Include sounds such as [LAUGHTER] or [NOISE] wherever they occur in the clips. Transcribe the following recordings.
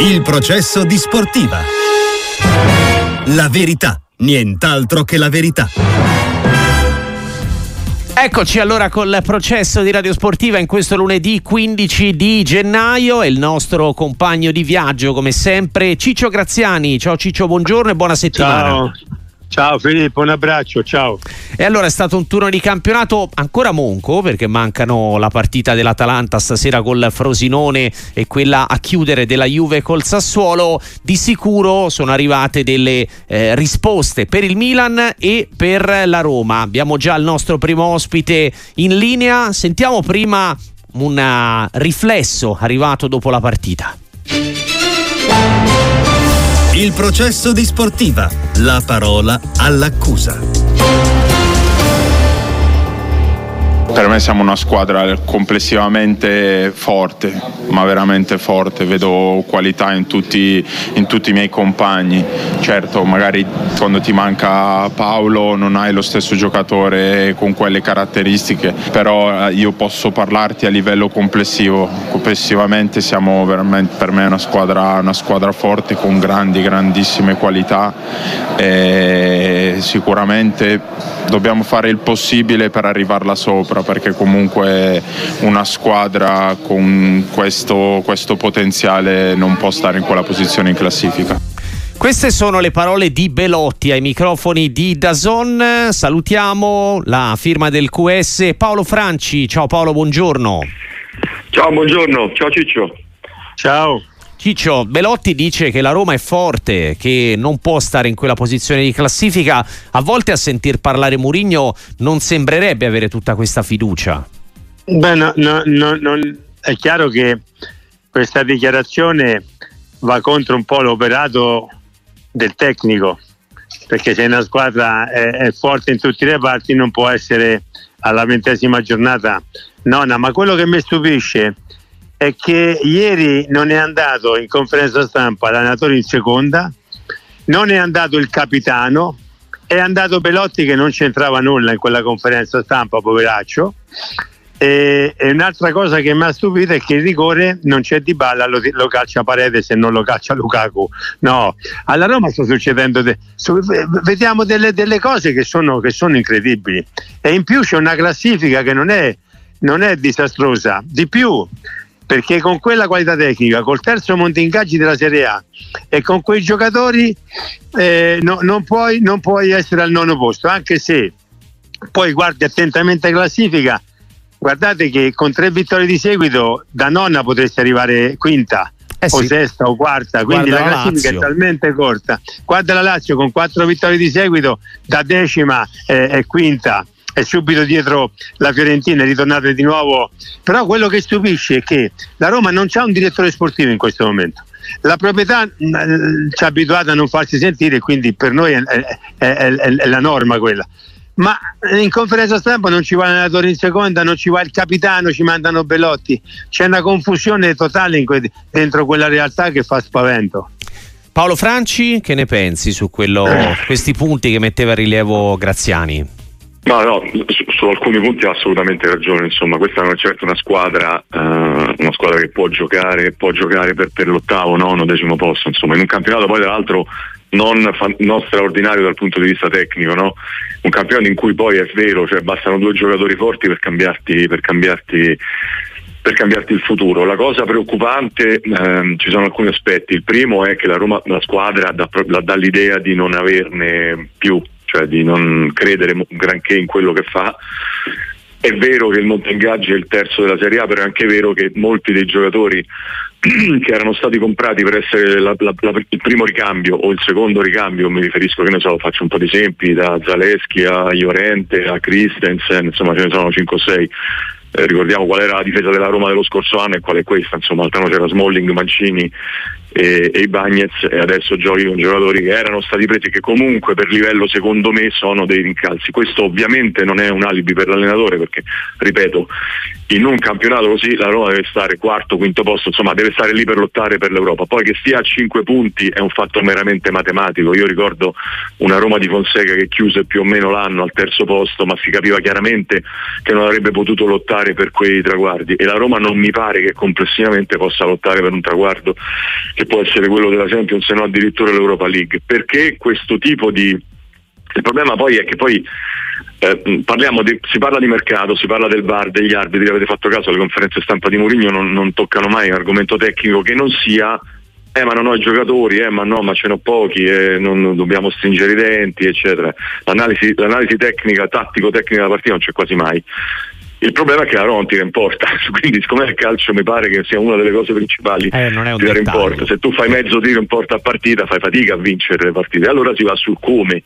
Il processo di sportiva. La verità, nient'altro che la verità. Eccoci allora col processo di Radio Sportiva in questo lunedì 15 di gennaio e il nostro compagno di viaggio come sempre Ciccio Graziani. Ciao Ciccio, buongiorno e buona settimana. Ciao. Ciao Filippo, un abbraccio, ciao. E allora è stato un turno di campionato ancora monco perché mancano la partita dell'Atalanta stasera col Frosinone e quella a chiudere della Juve col Sassuolo. Di sicuro sono arrivate delle eh, risposte per il Milan e per la Roma. Abbiamo già il nostro primo ospite in linea. Sentiamo prima un riflesso arrivato dopo la partita. Il processo di sportiva. La parola all'accusa. Per me siamo una squadra complessivamente forte, ma veramente forte, vedo qualità in tutti, in tutti, i miei compagni. Certo, magari quando ti manca Paolo non hai lo stesso giocatore con quelle caratteristiche, però eh, io posso parlarti a livello complessivo. Complessivamente siamo veramente per me una squadra, una squadra forte con grandi, grandissime qualità e sicuramente dobbiamo fare il possibile per arrivarla sopra perché comunque una squadra con questo, questo potenziale non può stare in quella posizione in classifica. Queste sono le parole di Belotti ai microfoni di Dazon. Salutiamo la firma del QS Paolo Franci. Ciao Paolo, buongiorno. Ciao, buongiorno. Ciao Ciccio. Ciao. Ciccio, Belotti dice che la Roma è forte, che non può stare in quella posizione di classifica. A volte a sentir parlare Murigno non sembrerebbe avere tutta questa fiducia. Beh, no, no, no, è chiaro che questa dichiarazione va contro un po' l'operato del tecnico, perché se una squadra è, è forte in tutti i reparti non può essere alla ventesima giornata nona, ma quello che mi stupisce è che ieri non è andato in conferenza stampa l'allenatore in seconda, non è andato il capitano, è andato Belotti che non c'entrava nulla in quella conferenza stampa, poveraccio. E, e un'altra cosa che mi ha stupito è che il rigore non c'è di balla, lo, lo calcia Paredes se non lo calcia Lukaku. No, alla Roma sta succedendo, de, su, vediamo delle, delle cose che sono, che sono, incredibili. E in più c'è una classifica che non è, non è disastrosa. Di più, perché con quella qualità tecnica, col terzo monte ingaggi della Serie A e con quei giocatori eh, no, non, puoi, non, puoi, essere al nono posto, anche se poi guardi attentamente la classifica, guardate che con tre vittorie di seguito da nonna potresti arrivare quinta. Eh sì. o sesta o quarta, quindi Guarda la classifica la è talmente corta. Guarda la Lazio con quattro vittorie di seguito, da decima eh, è quinta è subito dietro la Fiorentina, è ritornata di nuovo. Però quello che stupisce è che la Roma non c'ha un direttore sportivo in questo momento. La proprietà mm, ci ha abituato a non farsi sentire, quindi per noi è, è, è, è la norma quella ma in conferenza stampa non ci va l'allenatore in seconda, non ci va il capitano, ci mandano Bellotti. C'è una confusione totale que- dentro quella realtà che fa spavento. Paolo Franci, che ne pensi su quello, questi punti che metteva a rilievo Graziani? No, no, su, su, alcuni punti ha assolutamente ragione, insomma, questa non è certo una squadra, uh, una squadra che può giocare, può giocare per, per, l'ottavo, nono, decimo posto, insomma, in un campionato poi tra l'altro non, non straordinario dal punto di vista tecnico, no? un campionato in cui poi è vero, cioè bastano due giocatori forti per cambiarti, per cambiarti per cambiarti il futuro. La cosa preoccupante, ehm, ci sono alcuni aspetti. Il primo è che la Roma, la squadra dà, dà l'idea di non averne più cioè di non credere granché in quello che fa. È vero che il Montengaggi è il terzo della Serie A, però è anche vero che molti dei giocatori [CLEARS THROAT] che erano stati comprati per essere la, la, la, il primo ricambio o il secondo ricambio, mi riferisco che ne so, faccio un po' di esempi, da Zaleschi a Iorente a Christensen, insomma ce ne sono 5 o 6. Eh, ricordiamo qual era la difesa della Roma dello scorso anno e qual è questa, insomma, altano c'era Smalling, Mancini e, e i Bagnets e adesso giochi con giocatori che erano stati presi che comunque per livello secondo me sono dei rincalzi. Questo ovviamente non è un alibi per l'allenatore perché, ripeto, in un campionato così la Roma deve stare quarto, quinto posto, insomma deve stare lì per lottare per l'Europa. Poi che stia a 5 punti è un fatto meramente matematico. Io ricordo una Roma di Fonseca che chiuse più o meno l'anno al terzo posto, ma si capiva chiaramente che non avrebbe potuto lottare per quei traguardi e la Roma non mi pare che complessivamente possa lottare per un traguardo che può essere quello della Champions se no addirittura l'Europa League perché questo tipo di il problema poi è che poi eh, di, si parla di mercato, si parla del VAR, degli arbitri, avete fatto caso alle conferenze stampa di Mourinho non, non toccano mai un argomento tecnico che non sia eh ma non ho i giocatori, eh ma no ma ce ne ho pochi, eh, non, non dobbiamo stringere i denti eccetera. L'analisi, l'analisi tecnica, tattico-tecnica della partita non c'è quasi mai. Il problema è che la Roma non tira in porta, [LAUGHS] quindi siccome il calcio mi pare che sia una delle cose principali eh, non è un tirare in porta. Se tu fai mezzo tiro in porta a partita fai fatica a vincere le partite, allora si va sul come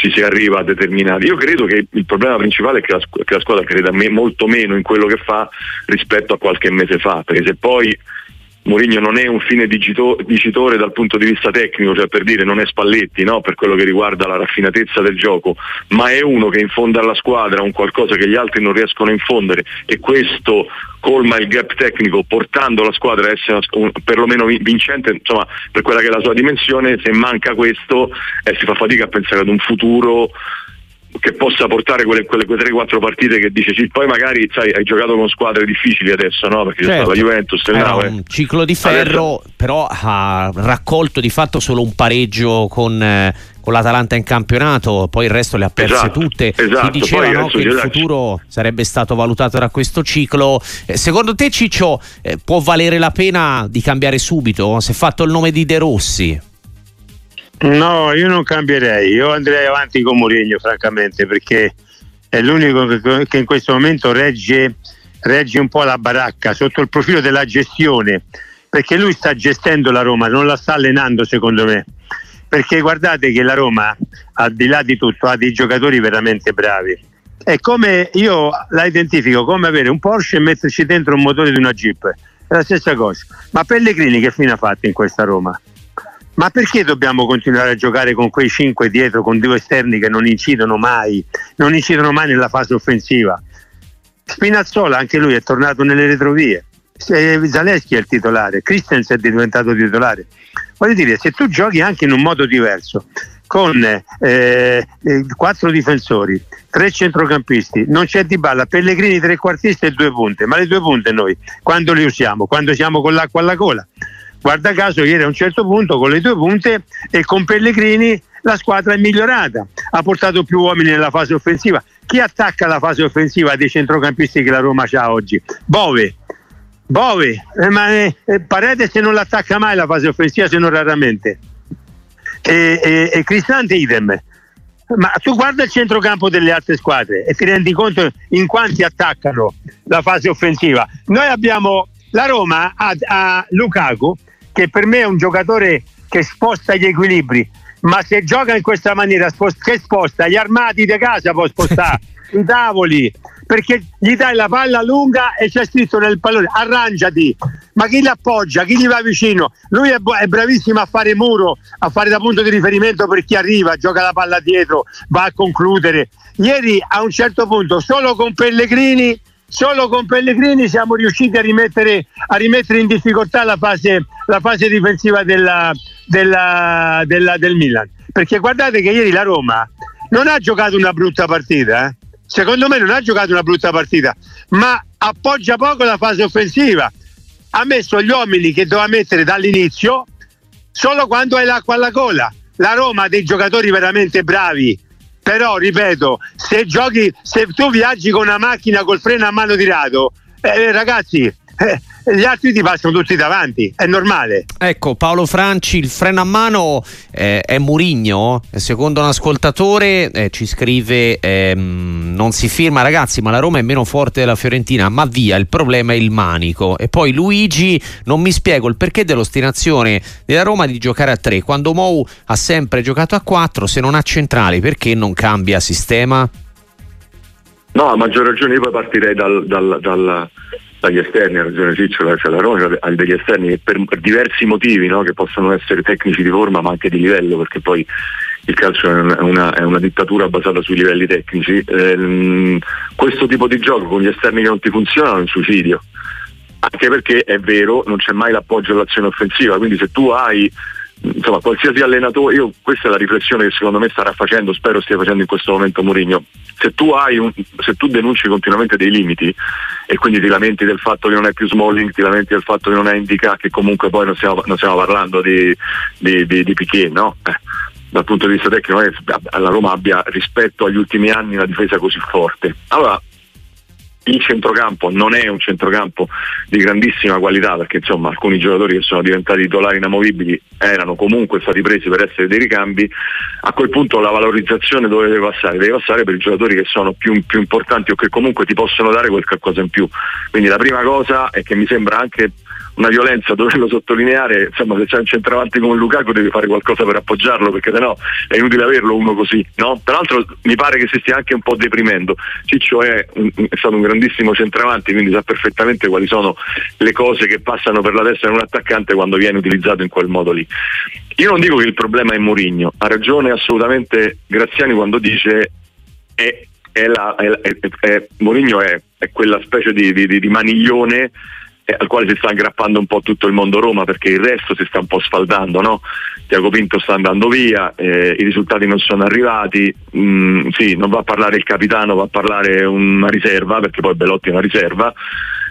ci si arriva a determinati. Io credo che il problema principale è che la, che la squadra creda me, molto meno in quello che fa rispetto a qualche mese fa, perché se poi Mourinho non è un fine digito, dicitore dal punto di vista tecnico, cioè per dire non è Spalletti no? per quello che riguarda la raffinatezza del gioco, ma è uno che infonda alla squadra un qualcosa che gli altri non riescono a infondere e questo colma il gap tecnico portando la squadra a essere un, perlomeno vincente insomma, per quella che è la sua dimensione, se manca questo eh, si fa fatica a pensare ad un futuro che possa portare quelle, quelle, quelle 3-4 partite che dice sì, poi magari sai, hai giocato con squadre difficili adesso, no? Perché certo. c'è stata la Juventus, Era un ciclo di ferro, adesso... però ha raccolto di fatto solo un pareggio con, eh, con l'Atalanta in campionato, poi il resto le ha perse esatto, tutte. Esatto, si diceva no, che il futuro sarebbe stato valutato da questo ciclo. Eh, secondo te, Ciccio, eh, può valere la pena di cambiare subito? Si è fatto il nome di De Rossi. No, io non cambierei, io andrei avanti con Mourinho francamente perché è l'unico che in questo momento regge, regge un po' la baracca sotto il profilo della gestione perché lui sta gestendo la Roma, non la sta allenando secondo me. Perché guardate che la Roma al di là di tutto ha dei giocatori veramente bravi. È come io la identifico come avere un Porsche e metterci dentro un motore di una Jeep è la stessa cosa. Ma Pellegrini che fine ha fatto in questa Roma? Ma perché dobbiamo continuare a giocare con quei cinque dietro, con due esterni che non incidono mai, non incidono mai nella fase offensiva? Spinazzola, anche lui è tornato nelle retrovie. Zaleschi è il titolare, Christensen è diventato titolare. Voglio dire, se tu giochi anche in un modo diverso, con eh, eh, quattro difensori, tre centrocampisti, non c'è di balla, Pellegrini trequartisti e due punte, ma le due punte noi quando le usiamo? Quando siamo con l'acqua alla gola. Guarda caso ieri a un certo punto con le due punte e con Pellegrini la squadra è migliorata, ha portato più uomini nella fase offensiva. Chi attacca la fase offensiva dei centrocampisti che la Roma ha oggi? Bove. Bove, eh, ma eh, eh, Paredes non l'attacca mai la fase offensiva se non raramente. E, e, e Cristante idem. Ma tu guarda il centrocampo delle altre squadre e ti rendi conto in quanti attaccano la fase offensiva. Noi abbiamo la Roma ha, ha Lukaku che per me è un giocatore che sposta gli equilibri, ma se gioca in questa maniera, che sposta gli armati di casa, può spostare [LAUGHS] i tavoli, perché gli dai la palla lunga e c'è scritto nel pallone arrangiati, ma chi l'appoggia, chi gli va vicino? Lui è, è, bravissimo a fare muro, a fare da punto di riferimento per chi arriva, gioca la palla dietro, va a concludere. Ieri a un certo punto, solo con Pellegrini solo con Pellegrini siamo riusciti a rimettere, a rimettere in difficoltà la fase, la fase difensiva della, della, della, del Milan. Perché guardate che ieri la Roma non ha giocato una brutta partita, eh? secondo me non ha giocato una brutta partita, ma appoggia poco la fase offensiva. Ha messo gli uomini che doveva mettere dall'inizio solo quando hai l'acqua alla gola. La Roma ha dei giocatori veramente bravi, però ripeto, se giochi, se tu viaggi con una macchina col freno a mano tirato, eh, ragazzi, eh, [LAUGHS] gli altri ti passano tutti davanti, è normale. Ecco, Paolo Franci, il freno a mano eh, è Murigno, secondo un ascoltatore eh, ci scrive ehm, non si firma ragazzi, ma la Roma è meno forte della Fiorentina, ma via, il problema è il manico. E poi Luigi, non mi spiego il perché dell'ostinazione della Roma di giocare a tre, quando Mou ha sempre giocato a quattro, se non ha centrali, perché non cambia sistema? No, a maggior ragione io poi partirei dal, dal, dal dagli esterni, ha ragione Cicciola, cioè la Roma ha degli esterni per, per diversi motivi no? che possono essere tecnici di forma ma anche di livello perché poi il calcio è una, è una dittatura basata sui livelli tecnici. Eh, questo tipo di gioco con gli esterni che non ti funzionano è un suicidio, anche perché è vero, non c'è mai l'appoggio all'azione offensiva, quindi se tu hai insomma qualsiasi allenatore, io questa è la riflessione che secondo me starà facendo, spero stia facendo in questo momento Mourinho, se tu, un, se tu denunci continuamente dei limiti e quindi ti lamenti del fatto che non hai più Smalling, ti lamenti del fatto che non hai Indica, che comunque poi non stiamo, non stiamo parlando di, di, di, di Piquet, no? Eh, dal punto di vista tecnico la Roma abbia rispetto agli ultimi anni una difesa così forte. Allora il centrocampo non è un centrocampo di grandissima qualità perché insomma alcuni giocatori che sono diventati titolari inamovibili erano comunque stati presi per essere dei ricambi a quel punto la valorizzazione dove deve passare? deve passare per i giocatori che sono più, più importanti o che comunque ti possono dare qualcosa in più quindi la prima cosa è che mi sembra anche una violenza, doverlo sottolineare, insomma se c'è un centravanti come Lukaku devi fare qualcosa per appoggiarlo perché sennò è inutile averlo uno così, no? Tra l'altro mi pare che si stia anche un po' deprimendo, Ciccio è, è stato un grandissimo centravanti quindi sa perfettamente quali sono le cose che passano per la testa di un attaccante quando viene utilizzato in quel modo lì. Io non dico che il problema è Mourinho, ha ragione assolutamente Graziani quando dice è, è la, è, è, Mourinho è, quella specie di, di, di maniglione eh, al quale si sta aggrappando un po' tutto il mondo Roma perché il resto si sta un po' sfaldando, no? Tiago Pinto sta andando via, eh, i risultati non sono arrivati, mm, sì, non va a parlare il capitano, va a parlare una riserva perché poi Belotti è una riserva,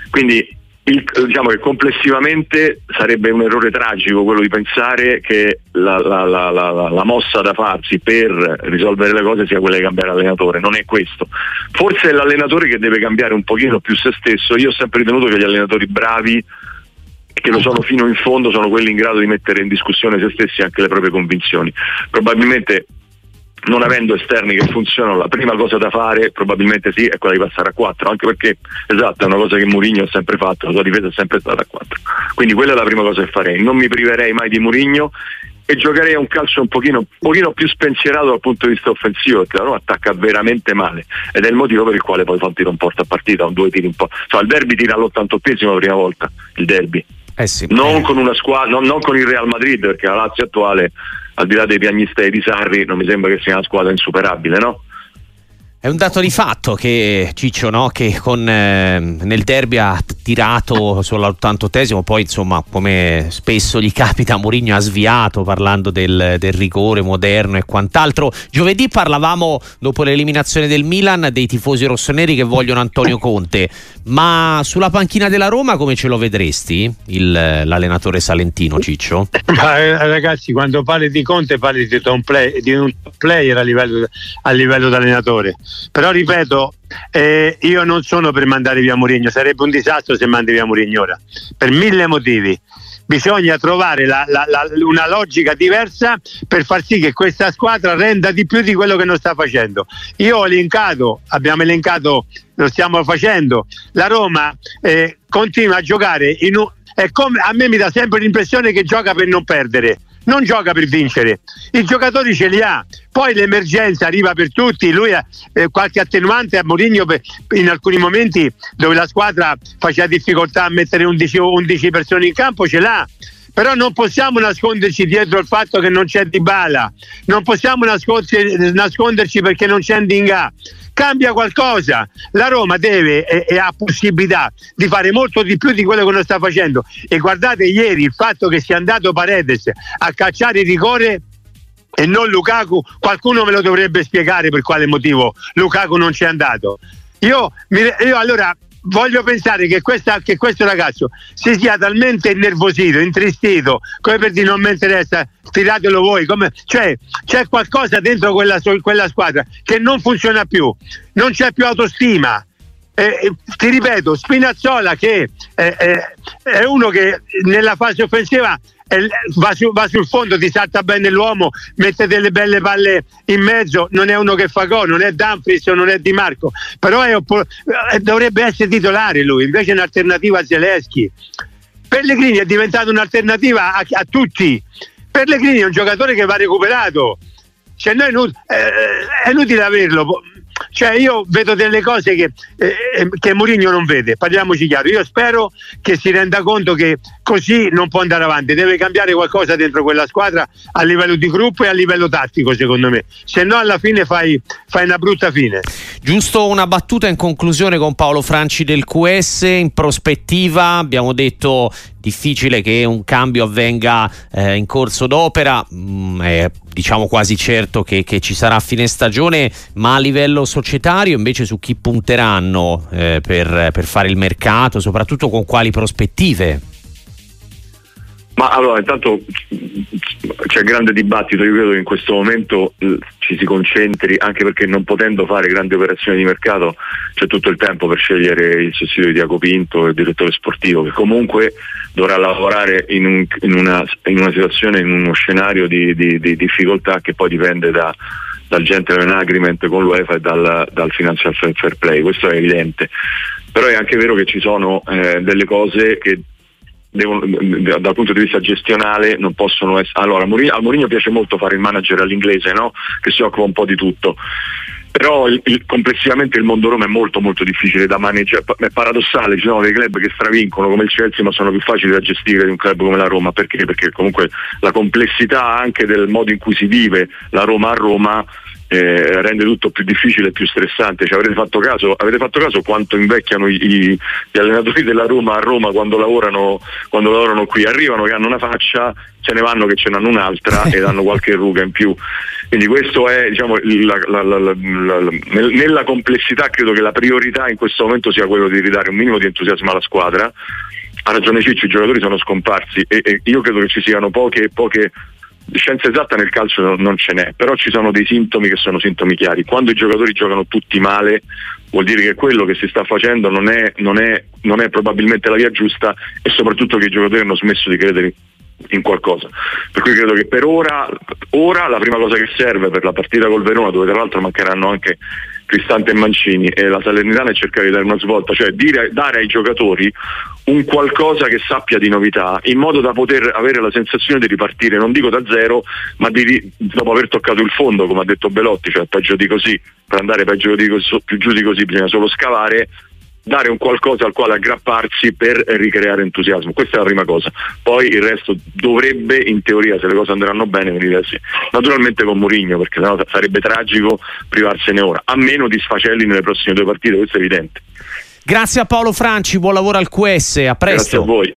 quindi il, diciamo che complessivamente sarebbe un errore tragico quello di pensare che la, la, la, la, mossa da farsi per risolvere le cose sia quella di cambiare allenatore, non è questo. Forse è l'allenatore che deve cambiare un pochino più se stesso, io ho sempre ritenuto che gli allenatori bravi che lo sono fino in fondo sono quelli in grado di mettere in discussione se stessi anche le proprie convinzioni. Probabilmente non avendo esterni che funzionano, la prima cosa da fare probabilmente sì è quella di passare a 4, anche perché esatto, è una cosa che Mourinho ha sempre fatto, la sua difesa è sempre stata a 4. Quindi quella è la prima cosa che farei, non mi priverei mai di Mourinho e giocherei a un calcio un pochino, un pochino, più spensierato dal punto di vista offensivo perché la Roma attacca veramente male ed è il motivo per il quale poi fa un tiro un porta a partita, un due tiri un po'. Cioè, il derby tira all'88esimo la prima volta, il derby. Eh sì, non, eh. con una squadra, non, non con il Real Madrid perché la Lazio attuale al di là dei piagnistei di Sarri non mi sembra che sia una squadra insuperabile, no? È un dato di fatto che Ciccio, no? che con, eh, nel derby ha tirato sull'88esimo, poi insomma come spesso gli capita Mourinho ha sviato parlando del, del, rigore moderno e quant'altro. Giovedì parlavamo dopo l'eliminazione del Milan dei tifosi rossoneri che vogliono Antonio Conte, ma sulla panchina della Roma come ce lo vedresti il, l'allenatore salentino Ciccio? Eh, ragazzi quando parli di Conte parli di un, play, di un player a livello, a livello d'allenatore però ripeto, eh, io non sono per mandare via Mourinho, sarebbe un disastro se mandi via Mourinho ora, per mille motivi. Bisogna trovare la, la, la, una logica diversa per far sì che questa squadra renda di più di quello che non sta facendo. Io ho elencato, abbiamo elencato, lo stiamo facendo, la Roma eh, continua a giocare un, come, a me mi dà sempre l'impressione che gioca per non perdere non gioca per vincere, i giocatori ce li ha, poi l'emergenza arriva per tutti, lui ha eh, qualche attenuante a Mourinho in alcuni momenti dove la squadra faceva difficoltà a mettere 11, 11 persone in campo, ce l'ha. Però non possiamo nasconderci dietro il fatto che non c'è Dybala. Non possiamo nasconderci perché non c'è Ndinga cambia qualcosa. La Roma deve e, e, ha possibilità di fare molto di più di quello che non sta facendo. E guardate ieri il fatto che sia andato Paredes a cacciare il rigore e non Lukaku, qualcuno me lo dovrebbe spiegare per quale motivo Lukaku non c'è andato. Io, io allora voglio pensare che, questa, che, questo ragazzo si sia talmente innervosito, intristito, come per dire non mi interessa, tiratelo voi, come, cioè c'è qualcosa dentro quella, quella, squadra che non funziona più, non c'è più autostima. Eh, ti ripeto, Spinazzola che eh, eh, è uno che nella fase offensiva va, su, va, sul fondo, ti salta bene l'uomo, mette delle belle palle in mezzo, non è uno che fa gol, non è Danfris o non è Di Marco, però è, eh, dovrebbe essere titolare lui, invece è un'alternativa a Zeleschi. Pellegrini è diventato un'alternativa a, a tutti. Pellegrini è un giocatore che va recuperato. Cioè, noi, eh, è inutile averlo cioè io vedo delle cose che, eh, eh, che Mourinho non vede, parliamoci chiaro. Io spero che si renda conto che così non può andare avanti, deve cambiare qualcosa dentro quella squadra a livello di gruppo e a livello tattico, secondo me. Se no alla fine fai, fai una brutta fine. Giusto una battuta in conclusione con Paolo Franci del QS in prospettiva, abbiamo detto difficile che un cambio avvenga eh, in corso d'opera, mm, è diciamo quasi certo che, che, ci sarà a fine stagione, ma a livello societario, invece su chi punteranno eh, per, per fare il mercato, soprattutto con quali prospettive? Ma allora, intanto c'è grande dibattito, io credo che in questo momento eh, ci si concentri, anche perché non potendo fare grandi operazioni di mercato c'è tutto il tempo per scegliere il sostituto di Diaco Pinto, il direttore sportivo, che comunque dovrà lavorare in, un, in, una, in una, situazione, in uno scenario di, di, di difficoltà che poi dipende da, dal gentleman agreement con l'UEFA e dal, dal financial fair play, questo è evidente. Però è anche vero che ci sono eh, delle cose che devono, dal punto di vista gestionale non possono essere. Allora, a Mourinho piace molto fare il manager all'inglese, no? che si occupa un po' di tutto. Però il, il, complessivamente il mondo Roma è molto molto difficile da maneggiare, è paradossale, ci sono dei club che stravincono come il Chelsea ma sono più facili da gestire di un club come la Roma, perché? Perché comunque la complessità anche del modo in cui si vive la Roma a Roma eh, rende tutto più difficile e più stressante. Cioè, avete, fatto caso, avete, fatto caso, quanto invecchiano i, i, gli allenatori della Roma a Roma quando lavorano, quando lavorano qui? Arrivano che hanno una faccia, se ne vanno che ce n'hanno un'altra [LAUGHS] ed hanno qualche ruga in più. Quindi questo è, diciamo, la, la, la, nella complessità credo che la priorità in questo momento sia quello di ridare un minimo di entusiasmo alla squadra. Ha ragione Ciccio, i giocatori sono scomparsi e, e io credo che ci siano poche, poche scienza esatta nel calcio non ce n'è, però ci sono dei sintomi che sono sintomi chiari. Quando i giocatori giocano tutti male vuol dire che quello che si sta facendo non è, non è, non è probabilmente la via giusta e soprattutto che i giocatori hanno smesso di credere in qualcosa. Per cui credo che per ora, ora la prima cosa che serve per la partita col Verona, dove tra l'altro mancheranno anche Cristante e Mancini e la Salernitana è cercare di dare una svolta, cioè dire, dare ai giocatori un qualcosa che sappia di novità, in modo da poter avere la sensazione di ripartire, non dico da zero, ma di, dopo aver toccato il fondo, come ha detto Belotti, cioè peggio di così, per andare peggio di così, più giù di così bisogna solo scavare dare un qualcosa al quale aggrapparsi per ricreare entusiasmo. Questa è la prima cosa. Poi il resto dovrebbe, in teoria, se le cose andranno bene, venire sì. Naturalmente con Mourinho, perché sennò sarebbe tragico privarsene ora, a meno di sfacelli nelle prossime due partite, questo è evidente. Grazie a Paolo Franci, buon lavoro al QS, a presto. Grazie a voi.